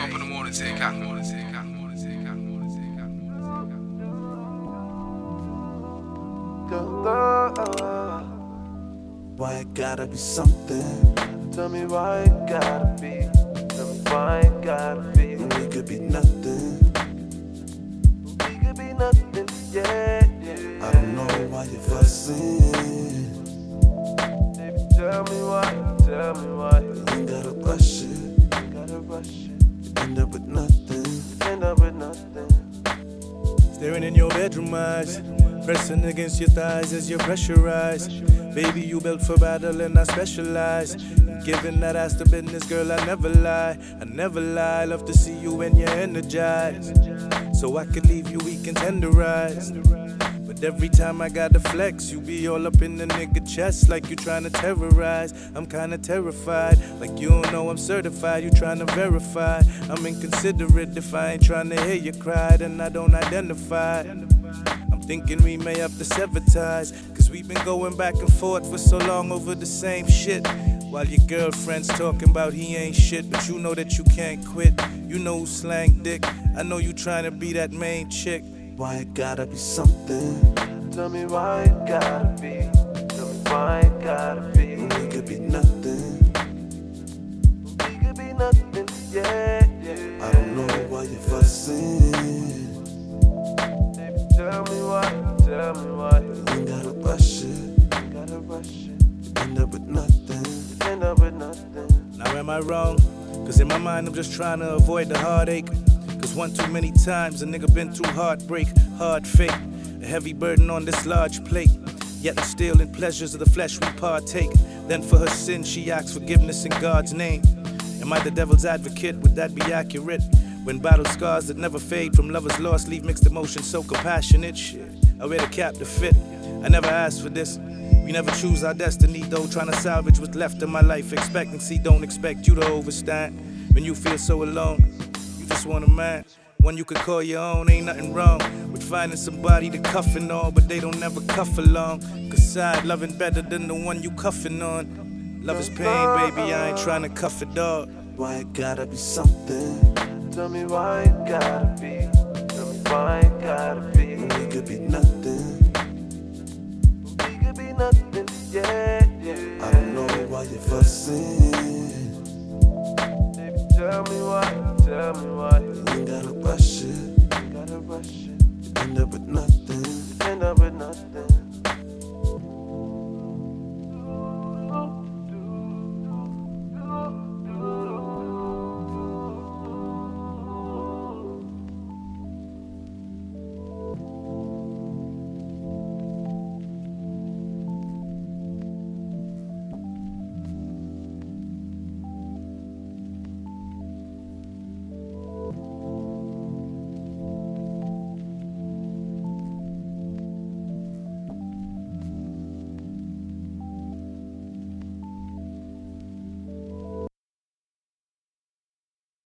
Top of the morning to you, cat. Morning to you, cat. Morning to you, cat. Morning to you, cat. Why it gotta be something? Tell me why it gotta be. Tell me why it gotta be. When we could be nothing. We could be nothing, yeah, yeah. I don't know why you're fussing. Staring in your bedroom eyes, pressing against your thighs as you pressurize. Baby, you built for battle and I specialize. Giving that ass to business, girl, I never lie. I never lie. Love to see you when you're energized. So I could leave you weak and tenderized. But every time I gotta flex, you be all up in the nigga chest like you trying to terrorize. I'm kinda terrified, like you don't know I'm certified. You trying to verify. I'm inconsiderate if I ain't trying to hear you cry, then I don't identify. Thinking we may have to sever ties, cause we've been going back and forth for so long over the same shit. While your girlfriend's talking about he ain't shit, but you know that you can't quit. You know slang dick. I know you trying to be that main chick. Why it gotta be something? Tell me why it gotta be. Tell me why it gotta be. When we could be nothing. We could be nothing, yeah, yeah. I don't know why you're fussing. Am I wrong? Cause in my mind I'm just trying to avoid the heartache. Cause one too many times a nigga been through heartbreak, hard fate, a heavy burden on this large plate. Yet I'm still in pleasures of the flesh we partake. Then for her sin she asks forgiveness in God's name. Am I the devil's advocate? Would that be accurate? When battle scars that never fade from lovers lost leave mixed emotions so compassionate. Shit, I wear the cap to fit. I never asked for this. We never choose our destiny though, trying to salvage what's left of my life. Expectancy don't expect you to overstand. When you feel so alone, you just want a man. One you could call your own, ain't nothing wrong with finding somebody to cuff and all, but they don't never cuff along. Cause side loving better than the one you cuffing on. Love is pain, baby, I ain't trying to cuff it all. Why it gotta be something? Tell me why it gotta be. Tell me why it gotta be. Baby, tell me why, tell me why. You ain't gotta rush it. You Gotta rush it. End up with